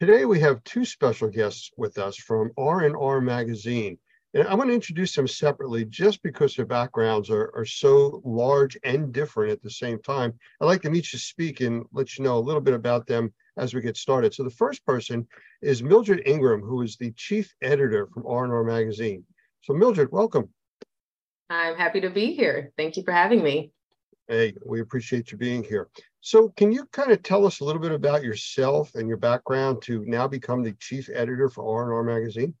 Today we have two special guests with us from R&R Magazine. And I'm going to introduce them separately just because their backgrounds are, are so large and different at the same time. I'd like them each to speak and let you know a little bit about them as we get started. So the first person is Mildred Ingram, who is the chief editor from R&R Magazine. So Mildred, welcome. I'm happy to be here. Thank you for having me. Hey, we appreciate you being here. So, can you kind of tell us a little bit about yourself and your background to now become the chief editor for R&R Magazine?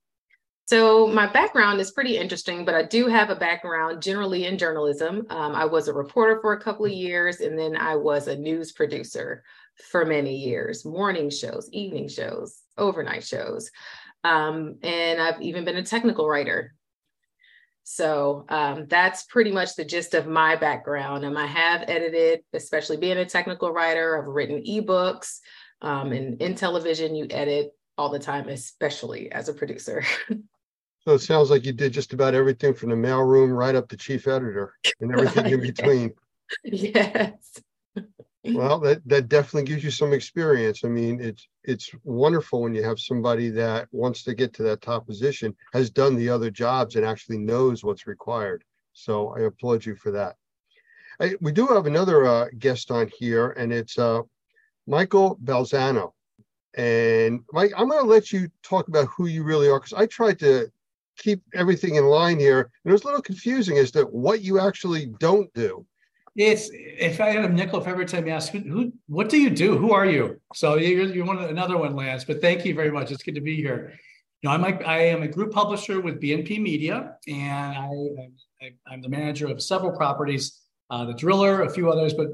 So, my background is pretty interesting, but I do have a background generally in journalism. Um, I was a reporter for a couple of years, and then I was a news producer for many years morning shows, evening shows, overnight shows. Um, and I've even been a technical writer so um, that's pretty much the gist of my background. And I have edited, especially being a technical writer, I've written ebooks. Um, and in television, you edit all the time, especially as a producer. so it sounds like you did just about everything from the mailroom right up to chief editor and everything in between. Yes well that that definitely gives you some experience. I mean it's it's wonderful when you have somebody that wants to get to that top position has done the other jobs and actually knows what's required. So i applaud you for that. I, we do have another uh, guest on here and it's uh, michael balzano. And mike i'm going to let you talk about who you really are because i tried to keep everything in line here and it was a little confusing as to what you actually don't do it's if I had a nickel for every time you ask who, who what do you do? Who are you? So you're, you're one another one, Lance. But thank you very much. It's good to be here. You know, I'm I am a group publisher with BNP Media, and I, I am the manager of several properties, uh, the Driller, a few others, but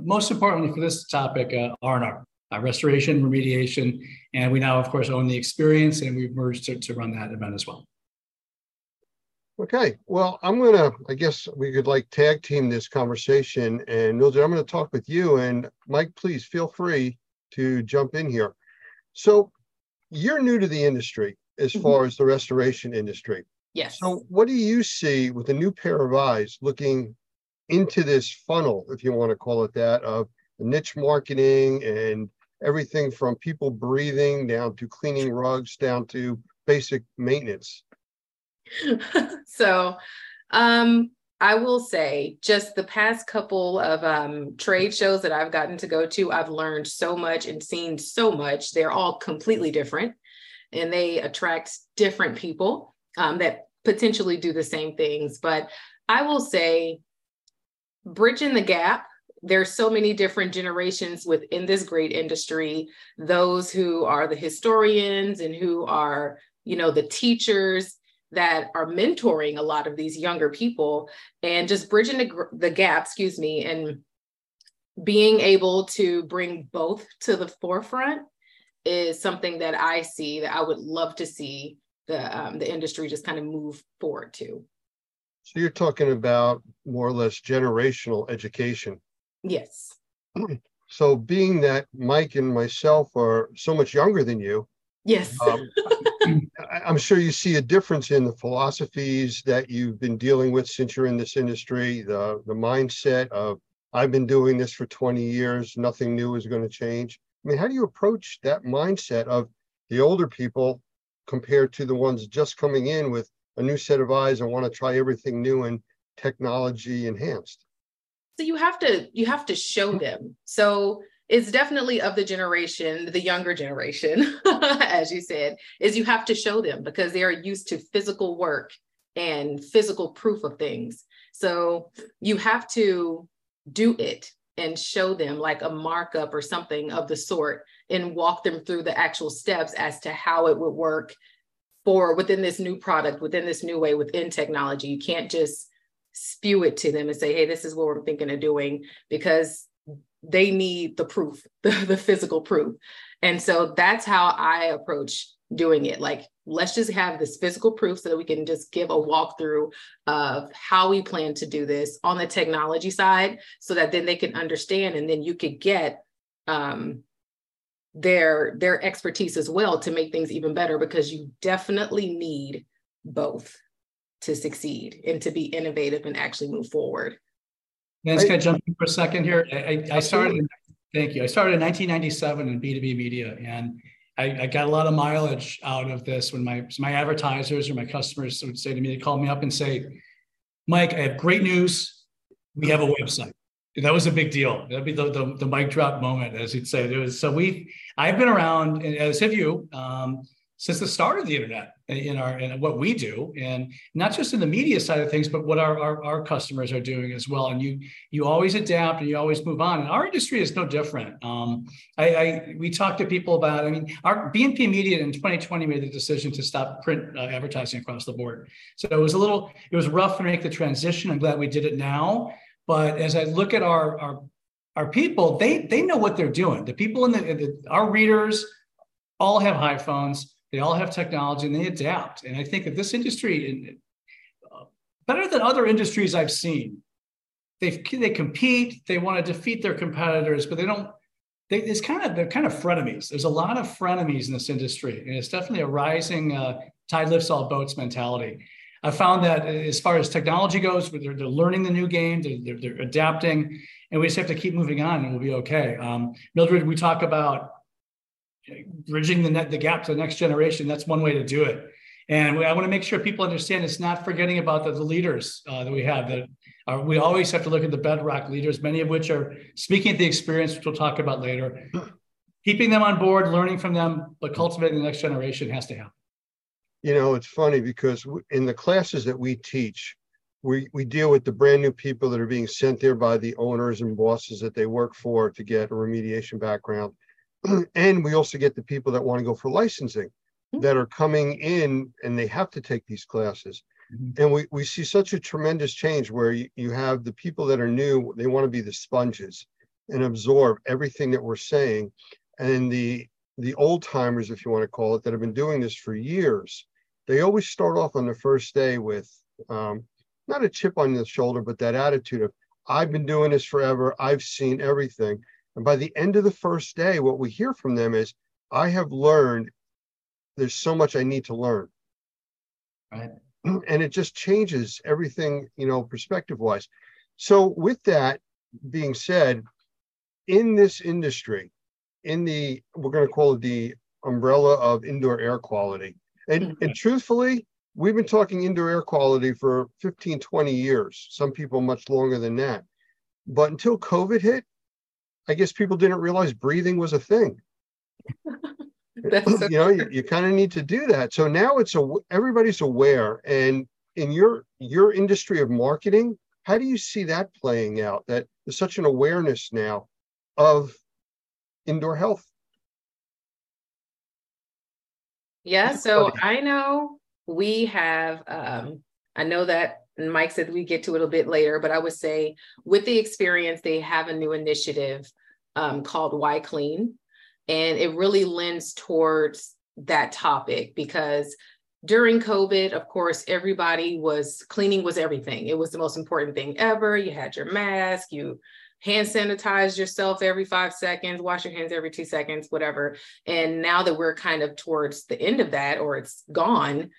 most importantly for this topic, uh, R&R, uh, restoration, remediation, and we now of course own the experience, and we've merged to, to run that event as well. Okay, well, I'm gonna, I guess we could like tag team this conversation and Mildred, I'm gonna talk with you and Mike, please feel free to jump in here. So you're new to the industry as mm-hmm. far as the restoration industry. Yes. So what do you see with a new pair of eyes looking into this funnel, if you want to call it that, of niche marketing and everything from people breathing down to cleaning rugs down to basic maintenance? so um, I will say, just the past couple of um, trade shows that I've gotten to go to, I've learned so much and seen so much. They're all completely different and they attract different people um, that potentially do the same things. But I will say, bridging the gap there's so many different generations within this great industry those who are the historians and who are you know the teachers that are mentoring a lot of these younger people and just bridging the, the gap, excuse me, and being able to bring both to the forefront is something that I see that I would love to see the um, the industry just kind of move forward to. So you're talking about more or less generational education. Yes. So being that Mike and myself are so much younger than you, yes, um, I'm sure you see a difference in the philosophies that you've been dealing with since you're in this industry, the, the mindset of, I've been doing this for 20 years, nothing new is going to change. I mean, how do you approach that mindset of the older people compared to the ones just coming in with a new set of eyes and want to try everything new and technology enhanced? So you have to you have to show them. So it's definitely of the generation, the younger generation, as you said, is you have to show them because they are used to physical work and physical proof of things. So you have to do it and show them like a markup or something of the sort and walk them through the actual steps as to how it would work for within this new product, within this new way, within technology. You can't just spew it to them and say, hey, this is what we're thinking of doing because they need the proof, the, the physical proof. And so that's how I approach doing it. Like, let's just have this physical proof so that we can just give a walkthrough of how we plan to do this on the technology side so that then they can understand and then you could get um, their their expertise as well to make things even better because you definitely need both to succeed and to be innovative and actually move forward. Can I jump in for a second here? I, I started, in, thank you. I started in 1997 in B2B media. And I, I, got a lot of mileage out of this when my my advertisers or my customers would say to me, they call me up and say, Mike, I have great news. We have a website. That was a big deal. That'd be the, the, the mic drop moment, as you'd say. It was, so we, I've been around, as have you, um, since the start of the internet in our in what we do and not just in the media side of things but what our, our, our customers are doing as well. And you you always adapt and you always move on. And our industry is no different. Um, I, I, we talk to people about i mean our bnp media in 2020 made the decision to stop print uh, advertising across the board. So it was a little it was rough to make the transition. I'm glad we did it now. But as i look at our our our people they they know what they're doing. The people in the, the our readers all have iPhones. They all have technology and they adapt. And I think that this industry, better than other industries I've seen, they they compete. They want to defeat their competitors, but they don't. They, it's kind of they're kind of frenemies. There's a lot of frenemies in this industry, and it's definitely a rising uh, tide lifts all boats mentality. I found that as far as technology goes, they're, they're learning the new game, they're, they're, they're, adapting, and we just have to keep moving on, and we'll be okay. Um, Mildred, we talk about bridging the net the gap to the next generation that's one way to do it. And we, i want to make sure people understand it's not forgetting about the, the leaders uh, that we have that are, we always have to look at the bedrock leaders many of which are speaking at the experience which we'll talk about later. Keeping them on board learning from them but cultivating the next generation has to happen. You know it's funny because in the classes that we teach we, we deal with the brand new people that are being sent there by the owners and bosses that they work for to get a remediation background and we also get the people that want to go for licensing mm-hmm. that are coming in and they have to take these classes. Mm-hmm. And we, we see such a tremendous change where you, you have the people that are new, they want to be the sponges and absorb everything that we're saying. And the the old timers, if you want to call it, that have been doing this for years, they always start off on the first day with um, not a chip on the shoulder, but that attitude of, I've been doing this forever. I've seen everything. And by the end of the first day, what we hear from them is, I have learned there's so much I need to learn. Right. And it just changes everything, you know, perspective wise. So, with that being said, in this industry, in the, we're going to call it the umbrella of indoor air quality. And, mm-hmm. and truthfully, we've been talking indoor air quality for 15, 20 years, some people much longer than that. But until COVID hit, I guess people didn't realize breathing was a thing. you know, you, you kind of need to do that. So now it's a everybody's aware. And in your your industry of marketing, how do you see that playing out? That there's such an awareness now of indoor health. Yeah, so I know we have um I know that and Mike said we get to it a bit later, but I would say with the experience, they have a new initiative um, called Why Clean. And it really lends towards that topic because during COVID, of course, everybody was cleaning was everything. It was the most important thing ever. You had your mask, you hand sanitize yourself every five seconds, wash your hands every two seconds, whatever. And now that we're kind of towards the end of that or it's gone,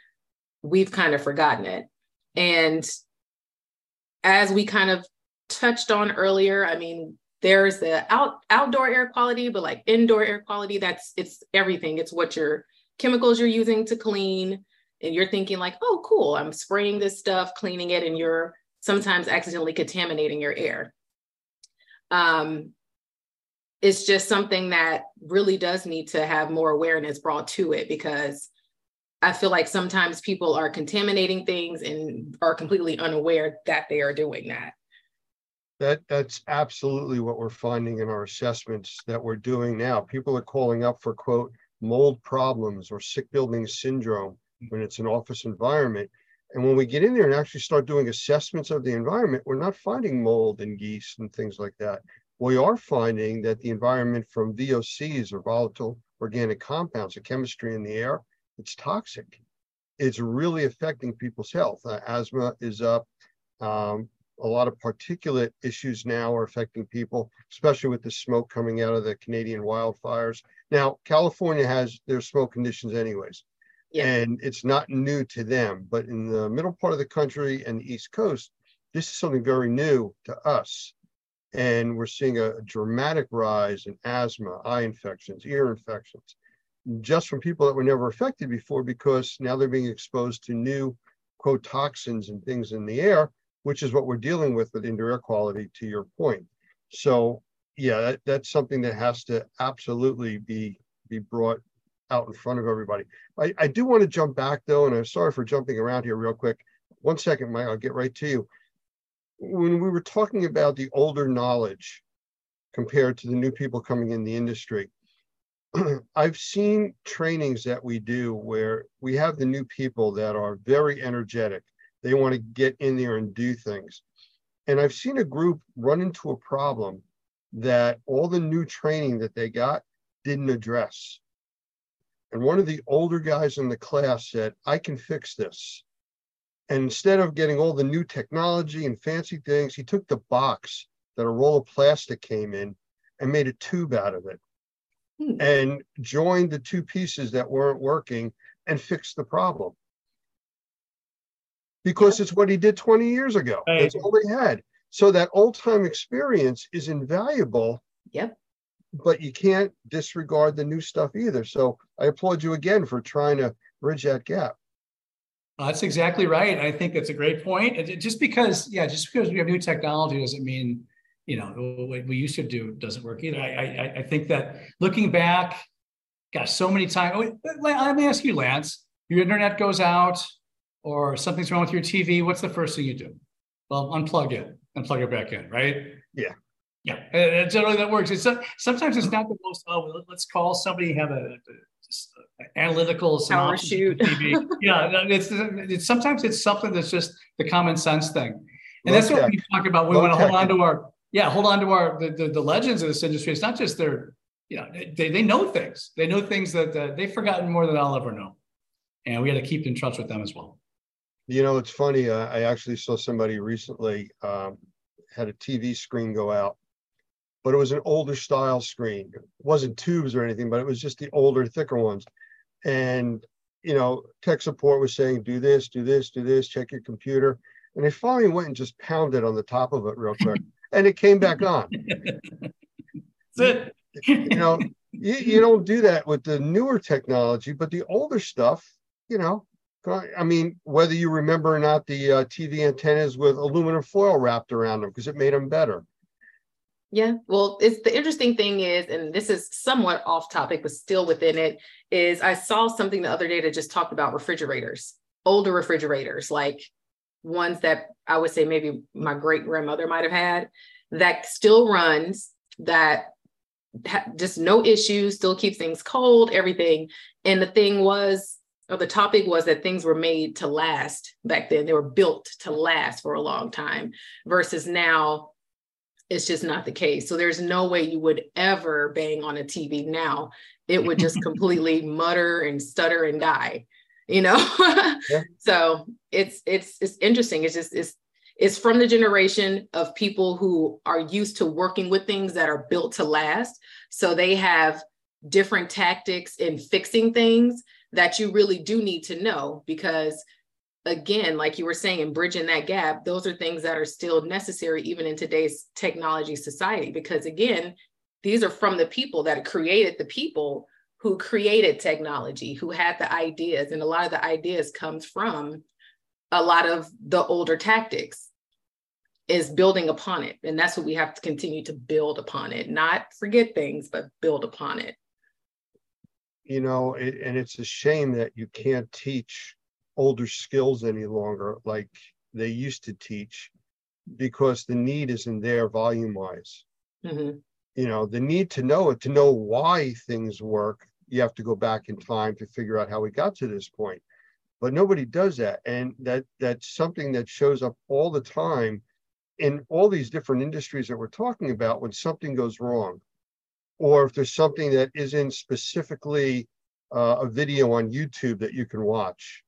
we've kind of forgotten it. And as we kind of touched on earlier, I mean, there's the out outdoor air quality, but like indoor air quality, that's it's everything. It's what your chemicals you're using to clean. And you're thinking, like, oh, cool, I'm spraying this stuff, cleaning it, and you're sometimes accidentally contaminating your air. Um, it's just something that really does need to have more awareness brought to it because I feel like sometimes people are contaminating things and are completely unaware that they are doing that. That that's absolutely what we're finding in our assessments that we're doing now. People are calling up for quote mold problems or sick building syndrome when it's an office environment. And when we get in there and actually start doing assessments of the environment, we're not finding mold and geese and things like that. We are finding that the environment from VOCs or volatile organic compounds, the chemistry in the air, it's toxic. It's really affecting people's health. Uh, asthma is up. Um, a lot of particulate issues now are affecting people, especially with the smoke coming out of the Canadian wildfires. Now, California has their smoke conditions, anyways, yeah. and it's not new to them. But in the middle part of the country and the East Coast, this is something very new to us. And we're seeing a dramatic rise in asthma, eye infections, ear infections. Just from people that were never affected before because now they're being exposed to new quote toxins and things in the air, which is what we're dealing with with indoor air quality to your point. So yeah, that, that's something that has to absolutely be be brought out in front of everybody. I, I do want to jump back though, and I'm sorry for jumping around here real quick. One second, Mike, I'll get right to you. When we were talking about the older knowledge compared to the new people coming in the industry, I've seen trainings that we do where we have the new people that are very energetic. They want to get in there and do things. And I've seen a group run into a problem that all the new training that they got didn't address. And one of the older guys in the class said, I can fix this. And instead of getting all the new technology and fancy things, he took the box that a roll of plastic came in and made a tube out of it hmm. and joined the two pieces that weren't working and fixed the problem. Because it's what he did 20 years ago. Right. That's all he had. So that old time experience is invaluable. Yep but you can't disregard the new stuff either. So I applaud you again for trying to bridge that gap. that's exactly right. I think that's a great point. It, just because, yeah, just because we have new technology doesn't mean, you know, what we used to do doesn't work either. I, I, I think that looking back, gosh, so many times. Oh, let me ask you, Lance. Your internet goes out, or something's wrong with your TV. What's the first thing you do? Well, unplug it and plug it back in, right? Yeah. Yeah, and generally that works. It's uh, sometimes it's not the most. Oh, let's call somebody have a, a analytical power shoot. yeah, it's, it's sometimes it's something that's just the common sense thing, and Low that's tech. what we talk about. We Low want to hold on to our yeah, hold on to our the, the, the, legends of this industry. It's not just their you know they, they know things. They know things that uh, they've forgotten more than I'll ever know, and we got to keep in touch with them as well. You know, it's funny. Uh, I actually saw somebody recently um, had a TV screen go out but it was an older style screen. It wasn't tubes or anything, but it was just the older, thicker ones. And, you know, tech support was saying, do this, do this, do this, check your computer. And they finally went and just pounded on the top of it real quick. And it came back on. you, you know, you, you don't do that with the newer technology, but the older stuff, you know, I mean, whether you remember or not, the uh, TV antennas with aluminum foil wrapped around them because it made them better. Yeah, well, it's the interesting thing is, and this is somewhat off topic, but still within it, is I saw something the other day that just talked about refrigerators, older refrigerators, like ones that I would say maybe my great grandmother might have had, that still runs, that ha- just no issues, still keeps things cold, everything. And the thing was, or the topic was that things were made to last back then. They were built to last for a long time versus now it's just not the case. So there's no way you would ever bang on a TV now. It would just completely mutter and stutter and die, you know? yeah. So it's it's it's interesting. It's just it's it's from the generation of people who are used to working with things that are built to last. So they have different tactics in fixing things that you really do need to know because again, like you were saying, in bridging that gap, those are things that are still necessary even in today's technology society. Because again, these are from the people that created the people who created technology, who had the ideas, and a lot of the ideas comes from a lot of the older tactics is building upon it and that's what we have to continue to build upon it not forget things but build upon it you know it, and it's a shame that you can't teach older skills any longer like they used to teach because the need isn't there volume wise. Mm-hmm. You know, the need to know it, to know why things work, you have to go back in time to figure out how we got to this point. But nobody does that. And that that's something that shows up all the time in all these different industries that we're talking about when something goes wrong. Or if there's something that isn't specifically uh, a video on YouTube that you can watch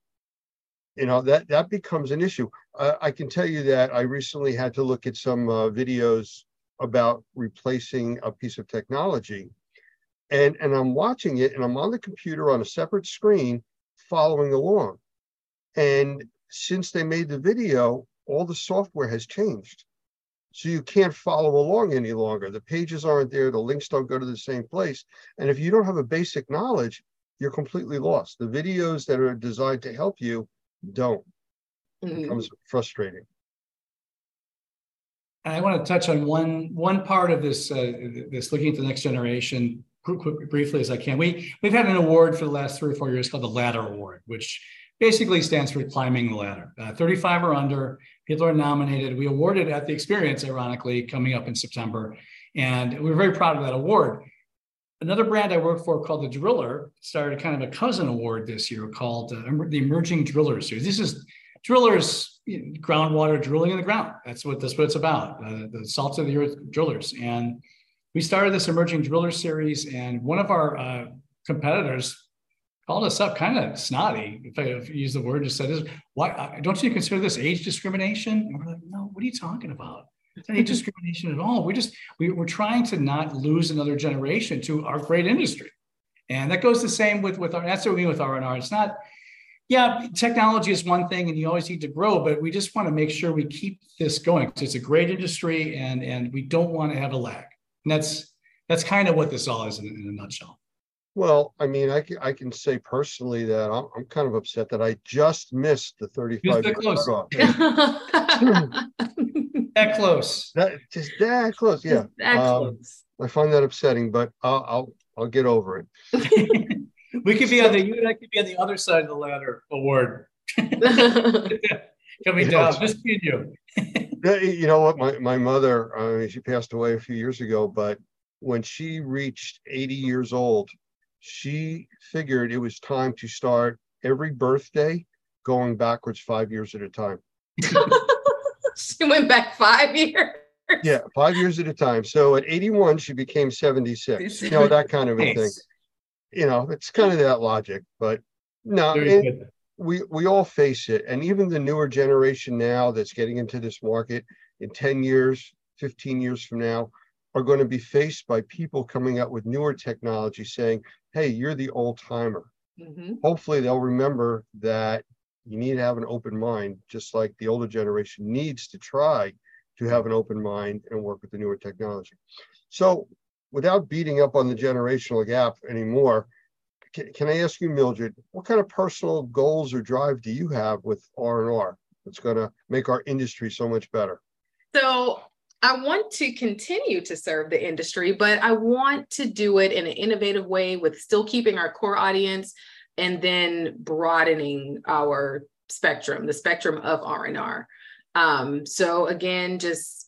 you know that that becomes an issue uh, i can tell you that i recently had to look at some uh, videos about replacing a piece of technology and and i'm watching it and i'm on the computer on a separate screen following along and since they made the video all the software has changed so you can't follow along any longer the pages aren't there the links don't go to the same place and if you don't have a basic knowledge you're completely lost. The videos that are designed to help you don't. It Mhm. becomes frustrating. And I want to touch on one one part of this uh, this looking at the next generation quick, briefly as I can. We we've had an award for the last three or four years called the Ladder Award, which basically stands for climbing the ladder. Uh, 35 or under, people are nominated. We awarded at the experience, ironically, coming up in September, and we're very proud of that award. Another brand I work for called the Driller started kind of a cousin award this year called uh, the Emerging Driller Series. This is drillers, you know, groundwater drilling in the ground. That's what that's what it's about. Uh, the salt of the earth drillers, and we started this Emerging Driller Series, and one of our uh, competitors called us up, kind of snotty, if I use the word, just said, "Is why uh, don't you consider this age discrimination?" And we're like, "No, what are you talking about?" Age discrimination at all. We're just we, we're trying to not lose another generation to our great industry, and that goes the same with with our. That's what we mean with R and R. It's not. Yeah, technology is one thing, and you always need to grow, but we just want to make sure we keep this going because it's a great industry, and and we don't want to have a lag. And that's that's kind of what this all is in, in a nutshell. Well, I mean, I can, I can say personally that I'm, I'm kind of upset that I just missed the 35. that close. cutoff. That close. That just that close. Yeah. That Um, close. I find that upsetting, but I'll, I'll, I'll get over it. we could be on the you and I could be on the other side of the ladder award coming down. Just me and you. Yeah, You know what? My, my mother, I mean, she passed away a few years ago, but when she reached 80 years old, she figured it was time to start every birthday going backwards five years at a time. she went back five years. Yeah, five years at a time. So at 81, she became 76. You know, that kind of a thing. You know, it's kind of that logic, but no, Very and good. We we all face it. And even the newer generation now that's getting into this market in 10 years, 15 years from now, are going to be faced by people coming out with newer technology saying, Hey, you're the old timer. Mhm. Hopefully they'll remember that you need to have an open mind, just like the older generation needs to try to have an open mind and work with the newer technology. So without beating up on the generational gap anymore, can, can I ask you, Mildred, what kind of personal goals or drive do you have with R and R that's going to make our industry so much better? So I want to continue to serve the industry, but I want to do it in an innovative way with still keeping our core audience and then broadening our spectrum, the spectrum of R&R. Um, so again, just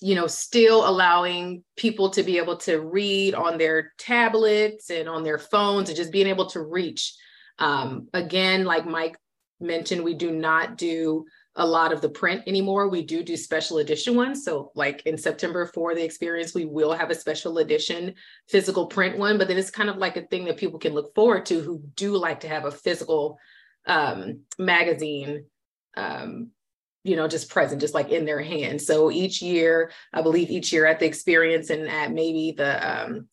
you know, still allowing people to be able to read on their tablets and on their phones and just being able to reach. Um, again, like Mike mentioned, we do not do a lot of the print anymore. We do do special edition ones. So, like in September for the experience, we will have a special edition physical print one, but then it's kind of like a thing that people can look forward to who do like to have a physical um, magazine, um, you know, just present, just like in their hands. So each year, I believe each year at the experience and at maybe the um,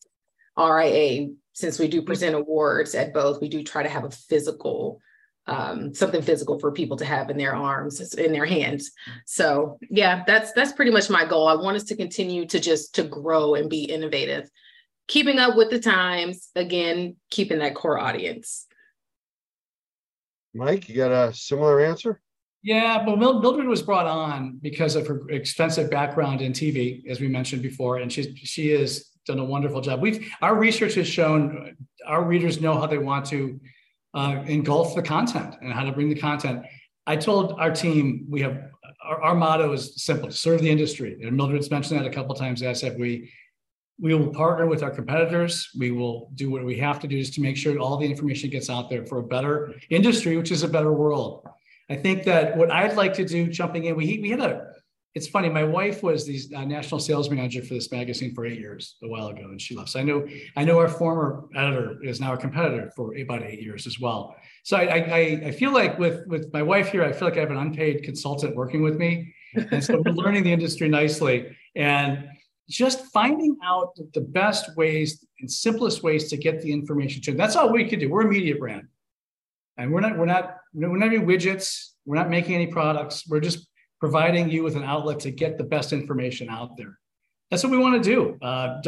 RIA, since we do present awards at both, we do try to have a physical um, something physical for people to have in their arms, in their hands. So yeah, that's that's pretty much my goal. I want us to continue to just to grow and be innovative, keeping up with the times. Again, keeping that core audience. Mike, you got a similar answer? Yeah, but Mildred was brought on because of her extensive background in TV, as we mentioned before, and she's she has done a wonderful job. We've our research has shown our readers know how they want to uh, engulf the content and how to bring the content. I told our team we have our, our motto is simple: serve the industry. And Mildred's mentioned that a couple times. I said, we we will partner with our competitors. We will do what we have to do just to make sure all the information gets out there for a better industry, which is a better world. I think that what I'd like to do, jumping in, we we had a. It's funny. My wife was the uh, national sales manager for this magazine for eight years, a while ago, and she left. So I know I know our former editor is now a competitor for about eight years as well. So I I, I feel like with with my wife here, I feel like I have an unpaid consultant working with me, and so we're learning the industry nicely and just finding out the best ways and simplest ways to get the information to. them. That's all we could do. We're a media brand, and we're not we're not we're not making widgets. We're not making any products. We're just providing you with an outlet to get the best information out there. That's what we want to do. Uh,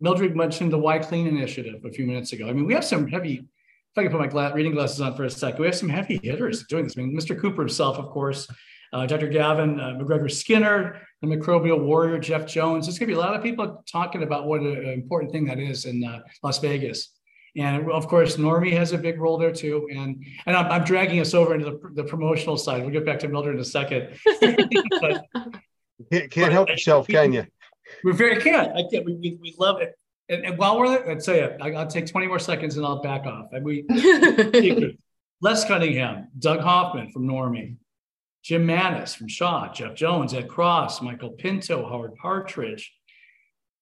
Mildred mentioned the Why Clean initiative a few minutes ago. I mean, we have some heavy, if I can put my gla- reading glasses on for a sec, we have some heavy hitters doing this. I mean, Mr. Cooper himself, of course, uh, Dr. Gavin uh, Macgregor-Skinner, the microbial warrior, Jeff Jones. There's going to be a lot of people talking about what an important thing that is in uh, Las Vegas. And of course, NORMI has a big role there too. And and I'm, I'm dragging us over into the, the promotional side. We'll get back to Mildred in a second. but, Can't, can't help yourself, can you? we're very can't. I can't. We, we, we love it. And, and while we're there, I'd say it. I, will take 20 more seconds and I'll back off. And we Les Cunningham, Doug Hoffman from NORMI, Jim Mannis from Shaw, Jeff Jones, Ed Cross, Michael Pinto, Howard Partridge.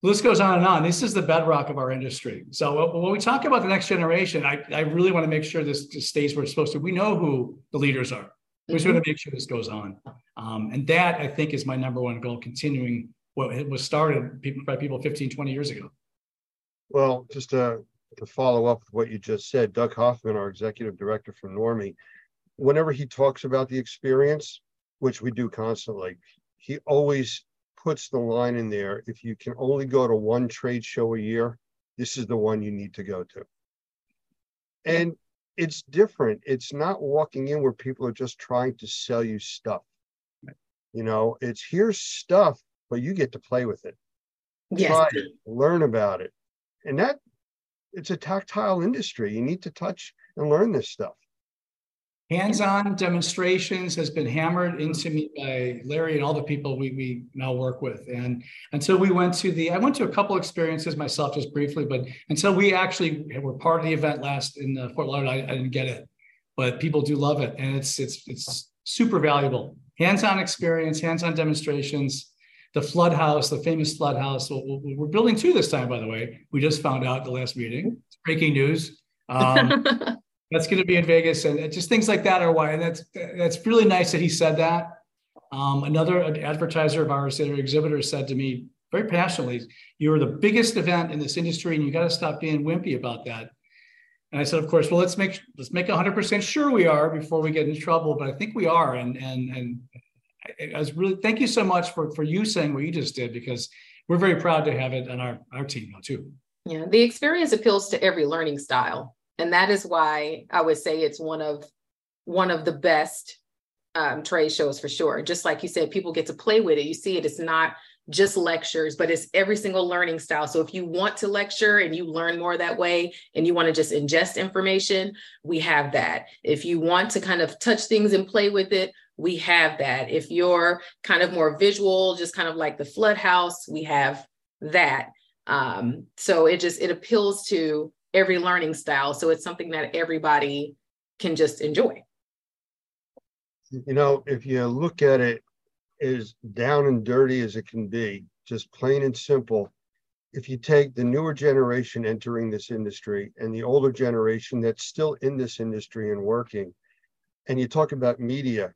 The list goes on and on. This is the bedrock of our industry. So when we talk about the next generation, I, I really want to make sure this stays where it's supposed to. We know who the leaders are. We just mm-hmm. want to make sure this goes on. Um, and that I think is my number one goal, continuing what was started by people 15, 20 years ago. Well, just to, to follow up with what you just said, Doug Hoffman, our executive director for NORMI, whenever he talks about the experience, which we do constantly, he always puts the line in there if you can only go to one trade show a year, this is the one you need to go to. And it's different. It's not walking in where people are just trying to sell you stuff. You know, it's here's stuff, but you get to play with it. Yes. Try it, learn about it. And that it's a tactile industry. You need to touch and learn this stuff. Hands-on demonstrations has been hammered into me by Larry and all the people we, we now work with. And until we went to the, I went to a couple experiences myself just briefly, but until we actually were part of the event last in uh, Fort Lauderdale, I, I, didn't get it. But people do love it, and it's it's it's super valuable. Hands-on experience, hands-on demonstrations. The flood house, the famous flood house. We're building two this time, by the way. We just found out the last meeting. It's breaking news. Um, that's going to be in Vegas, and just things like that are why. And that's that's really nice that he said that. Um, another advertiser of ours, their exhibitor, said to me very passionately, "You are the biggest event in this industry, and you got to stop being wimpy about that." And I said, "Of course. Well, let's make let's make 100% sure we are before we get into trouble. But I think we are." And and and I, I was really thank you so much for for you saying what you just did because we're very proud to have it on our our team now too. Yeah, the experience appeals to every learning style and that is why I would say it's one of one of the best um, trade shows for sure. Just like you said, people get to play with it. You see it. It's not just lectures, but it's every single learning style. So if you want to lecture and you learn more that way, and you want to just ingest information, we have that. If you want to kind of touch things and play with it, we have that. If you're kind of more visual, just kind of like the flood house, we have that. Um, so it just it appeals to every learning style. So it's something that everybody can just enjoy. You know, if you look at it as down and dirty as it can be, just plain and simple, if you take the newer generation entering this industry and the older generation that's still in this industry and working, and you talk about media,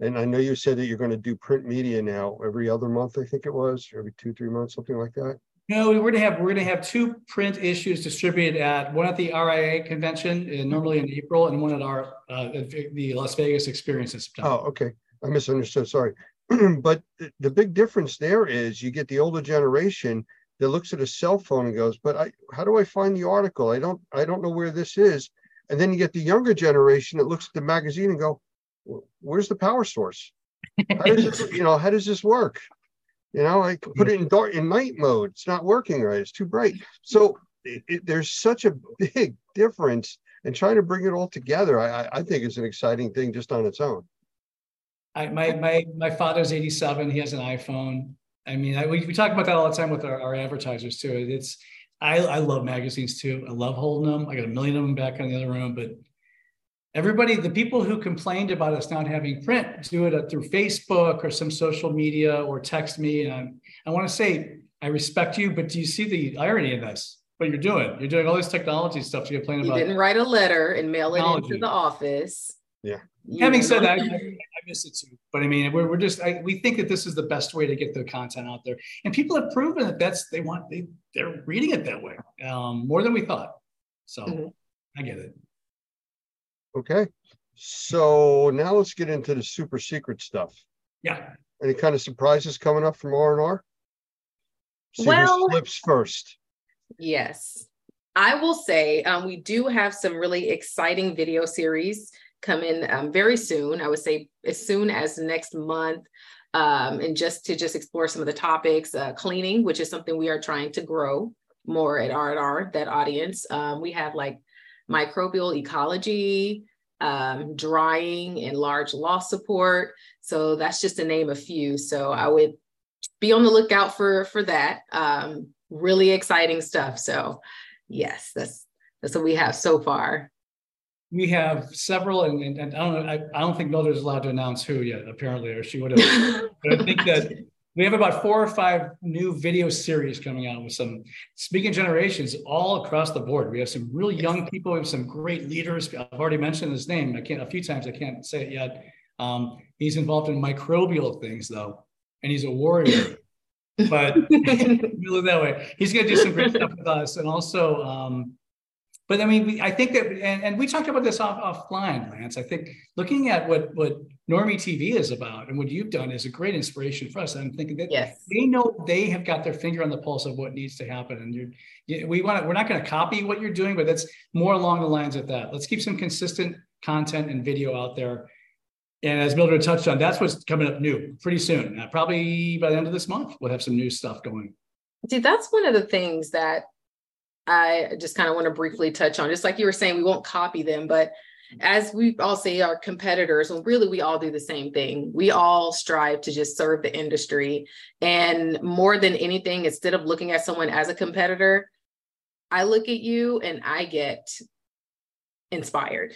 and I know you said that you're going to do print media now every other month, I think it was, every two, three months, something like that. No, we're gonna have we're gonna have two print issues distributed at one at the RIA convention, uh, normally in April, and one at our uh, the Las Vegas Experience in September. Oh, okay. I misunderstood. Sorry, but the big difference there is you get the older generation that looks at a cell phone and goes, "But I, how do I find the article? I don't I don't know where this is." And then you get the younger generation that looks at the magazine and go, "Where's the power source? How does this, you know how does this work?" You know, I put it in dark in night mode. It's not working right. It's too bright. So it, it, there's such a big difference, and trying to bring it all together, I, I think is an exciting thing just on its own. I, my my my father's 87. He has an iPhone. I mean, I, we, we talk about that all the time with our, our advertisers too. It's I, I love magazines too. I love holding them. I got a million of them back in the other room, but everybody, the people who complained about us not having print, do it through Facebook or some social media or text me. And I, I want to say, I respect you, but do you see the irony in this? What you're doing? You're doing all this technology stuff. You're playing about. You didn't write a letter and mail technology. it into the office. Yeah. You Having said that, I, I, miss it too. But I mean, we're, we're just I, we think that this is the best way to get the content out there, and people have proven that that's they want they they're reading it that way um, more than we thought. So mm-hmm. I get it. Okay. So now let's get into the super secret stuff. Yeah. Any kind of surprises coming up from R and R? Well, slips first. Yes. I will say um, we do have some really exciting video series coming um, very soon. I would say as soon as next month. Um, and just to just explore some of the topics, uh, cleaning, which is something we are trying to grow more at R&R, that audience. Um, we have like microbial ecology, um, drying and large loss support. So that's just to name a few. So I would be on the lookout for for that. Um, really exciting stuff. So yes, that's that's what we have so far. We have several, and, and, and I don't know, I, I don't think Mildred's allowed to announce who yet, apparently, or she would have. but I think that we have about four or five new video series coming out with some speaking generations all across the board. We have some really young people. We have some great leaders. I've already mentioned his name. I can't a few times. I can't say it yet. Um, he's involved in microbial things though, and he's a warrior. but look that way. He's going to do some great stuff with us, and also um, but I mean, we, I think that, and, and, we talked about this off, offline, Lance. I think looking at what what NORMI TV is about and what you've done is a great inspiration for us. I'm thinking that yes. they know they have got their finger on the pulse of what needs to happen, and you're, you, we want to. We're not going to copy what you're doing, but that's more along the lines of that. Let's keep some consistent content and video out there. And as Mildred touched on, that's what's coming up new pretty soon. Uh, probably by the end of this month, we'll have some new stuff going. See, that's one of the things that I just kind of want to briefly touch on. Just like you were saying, we won't copy them, but as we all say, our competitors, well, really, we all do the same thing. We all strive to just serve the industry. And more than anything, instead of looking at someone as a competitor, I look at you and I get inspired.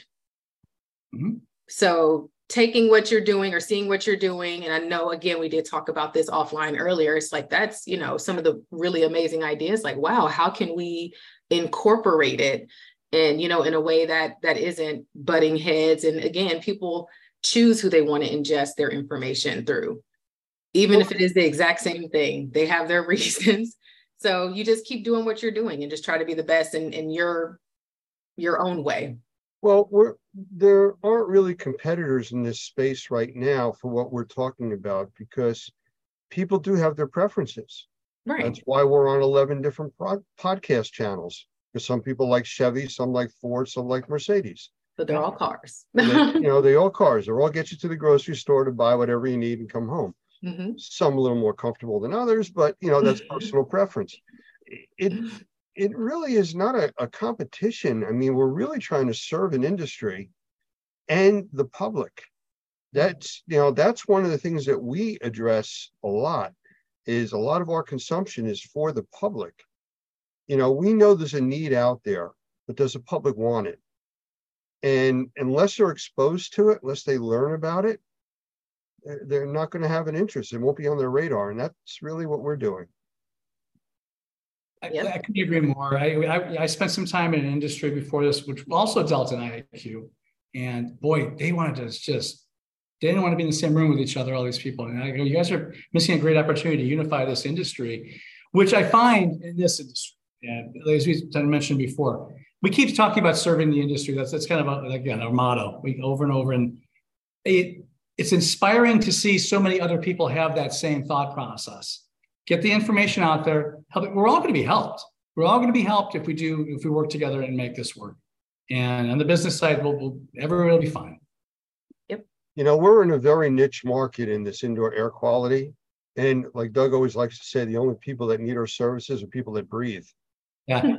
Mm-hmm. So taking what you're doing or seeing what you're doing and i know again we did talk about this offline earlier it's like that's you know some of the really amazing ideas like wow how can we incorporate it and you know in a way that that isn't butting heads and again people choose who they want to ingest their information through even if it is the exact same thing they have their reasons so you just keep doing what you're doing and just try to be the best in, in your your own way well, we're there aren't really competitors in this space right now for what we're talking about because people do have their preferences. Right. That's why we're on 11 different pro- podcast channels. Because some people like Chevy, some like Ford, some like Mercedes. But they're all cars. they, you know, they all cars. They all get you to the grocery store to buy whatever you need and come home. Mm-hmm. Some a little more comfortable than others, but you know that's personal preference. It it really is not a, a competition. I mean, we're really trying to serve an industry and the public. That's you know that's one of the things that we address a lot is a lot of our consumption is for the public. You know, we know there's a need out there, but does the public want it? And unless they're exposed to it, unless they learn about it, they're not going to have an interest. It won't be on their radar. And that's really what we're doing. I, yep. I couldn't agree more. I, I, I spent some time in an industry before this, which also dealt in IAQ, and boy, they wanted to just they didn't want to be in the same room with each other. All these people, and I go, you guys are missing a great opportunity to unify this industry, which I find in this industry. And as we mentioned before, we keep talking about serving the industry. That's that's kind of a, again our motto. We over and over, and it, it's inspiring to see so many other people have that same thought process get the information out there. Help, we're all going to be helped. We're all going to be helped if we do, if we work together and make this work. And on the business side, we'll, we'll everyone will be fine. Yep. You know, we're in a very niche market in this indoor air quality. And like Doug always likes to say, the only people that need our services are people that breathe. Yeah.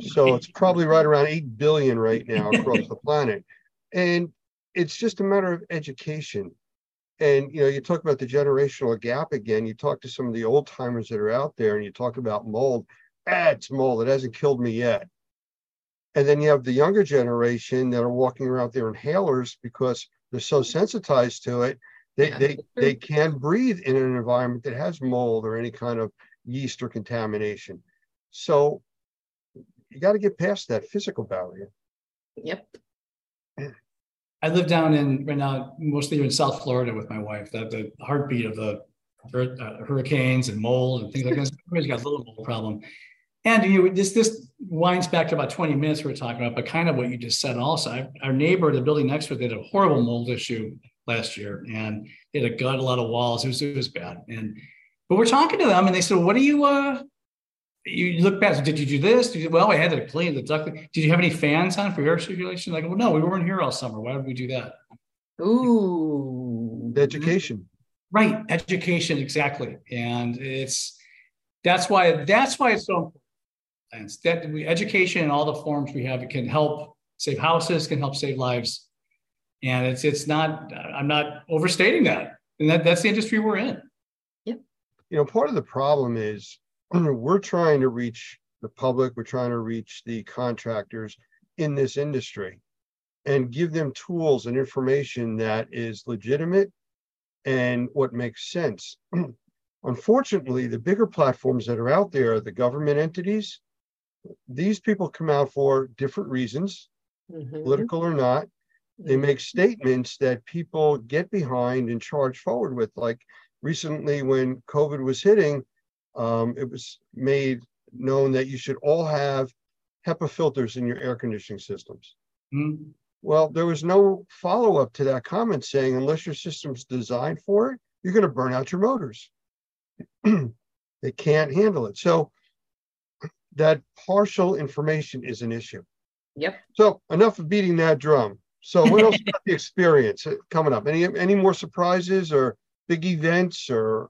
so it's probably right around 8 billion right now across the planet. And it's just a matter of education. And you know you talk about the generational gap again. You talk to some of the old timers that are out there and you talk about mold. Ah, it's mold. It hasn't killed me yet. And then you have the younger generation that are walking around their inhalers because they're so sensitized to it. They, they they can breathe in an environment that has mold or any kind of yeast or contamination so you got to get past that physical barrier yep I live down in right now, mostly in South Florida with my wife. The, the heartbeat of the uh, hurricanes and mold and things like this. Everybody's got a little mold problem. And you know, this this winds back to about 20 minutes we are talking about, but kind of what you just said also. I, our neighbor, the building next to it, they had a horrible mold issue last year and they had a gut, a lot of walls. It was, it was bad. And but we're talking to them and they said, What do you uh you look past, did you do this? Did you, well, I had to clean the duct. Did you have any fans on for air circulation? Like, well, no, we weren't here all summer. Why would we do that? Ooh. Education. Right. Education. Exactly. And it's, that's why, that's why it's so important. And that we, education in all the forms we have, it can help save houses, can help save lives. And it's, it's not, I'm not overstating that. And that, that's the industry we're in. Yeah. You know, part of the problem is we're trying to reach the public, we're trying to reach the contractors in this industry and give them tools and information that is legitimate and what makes sense. Unfortunately, the bigger platforms that are out there, the government entities, these people come out for different reasons, Mhm. political or not. They make statements that people get behind and charge forward with. Like recently, when COVID was hitting, um, it was made known that you should all have HEPA filters in your air conditioning systems. Mhm. Well, there was no follow up to that comment saying, unless your system's designed for it, you're going to burn out your motors. they can't handle it. So, that partial information is an issue. Yep. So, enough of beating that drum. So, what else about the experience uh, coming up? Any any more surprises or big events or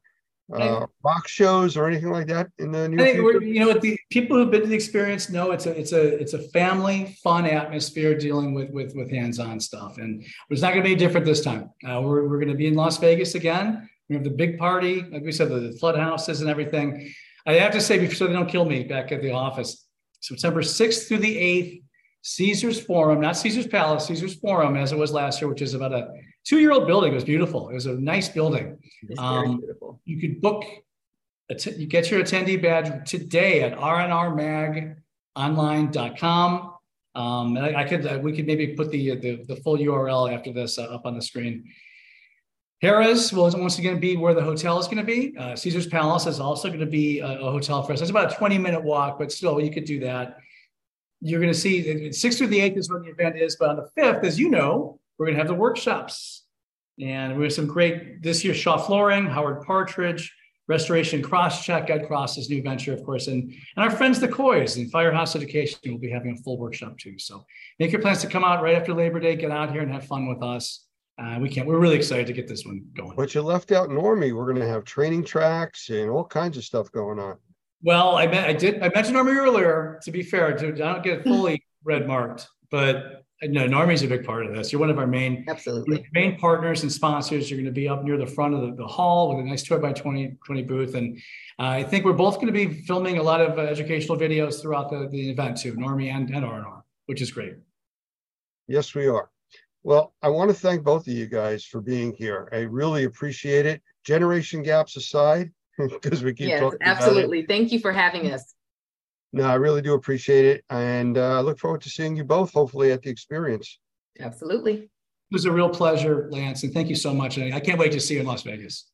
uh, rock shows or anything like that in the I near think future? you know what the people who've been to the experience know it's a it's a it's a family fun atmosphere dealing with with with hands-on stuff and it's not going to be different this time. Uh, we're we're going to be in Las Vegas again. We have the big party, like we said, the, the flood houses and everything. I have to say, so they don't kill me back at the office, September 6th through the 8th, Caesar's Forum, not Caesar's Palace, Caesar's Forum, as it was last year, which is about a two-year-old building. It was beautiful. It was a nice building. Um, beautiful. You could book, att- you get your attendee badge today at rnrmagonline.com. Um, and I, I could, uh, we could maybe put the, the, the full URL after this uh, up on the screen. Harrah's will once again be where the hotel is going to be. Uh, Caesar's Palace is also going to be a, a hotel for us. It's about a 20 minute walk, but still you could do that. You're going to see the sixth through the eighth is when the event is, but on the fifth, as you know, we're going to have the workshops. And we have some great this year Shaw Flooring, Howard Partridge, Restoration Crosscheck, Ed Cross's new venture, of course, and, and our friends the Coys and Firehouse Education will be having a full workshop too. So make your plans to come out right after Labor Day, get out here and have fun with us. Uh, we can't, we're really excited to get this one going. But you left out NORMI. We're going to have training tracks and all kinds of stuff going on. Well, I I did I mentioned NORMI earlier. To be fair, to, I don't get fully red marked, but no, NORMI's a big part of this. You're one of our main Absolutely. main partners and sponsors. You're going to be up near the front of the, the hall with a nice 12 by 20, 20 booth. And uh, I think we're both going to be filming a lot of uh, educational videos throughout the, the event too, NORMI and, and R&R, which is great. Yes, we are. Well, I want to thank both of you guys for being here. I really appreciate it. Generation gaps aside, because we keep Yes, talking about it. absolutely. Thank you for having us. No, I really do appreciate it. And uh, I look forward to seeing you both, hopefully at the experience. Absolutely. It was a real pleasure, Lance, and thank you so much. I can't wait to see you in Las Vegas.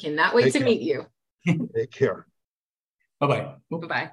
Cannot wait Take to care. meet you. Take care. Bye-bye. Bye-bye.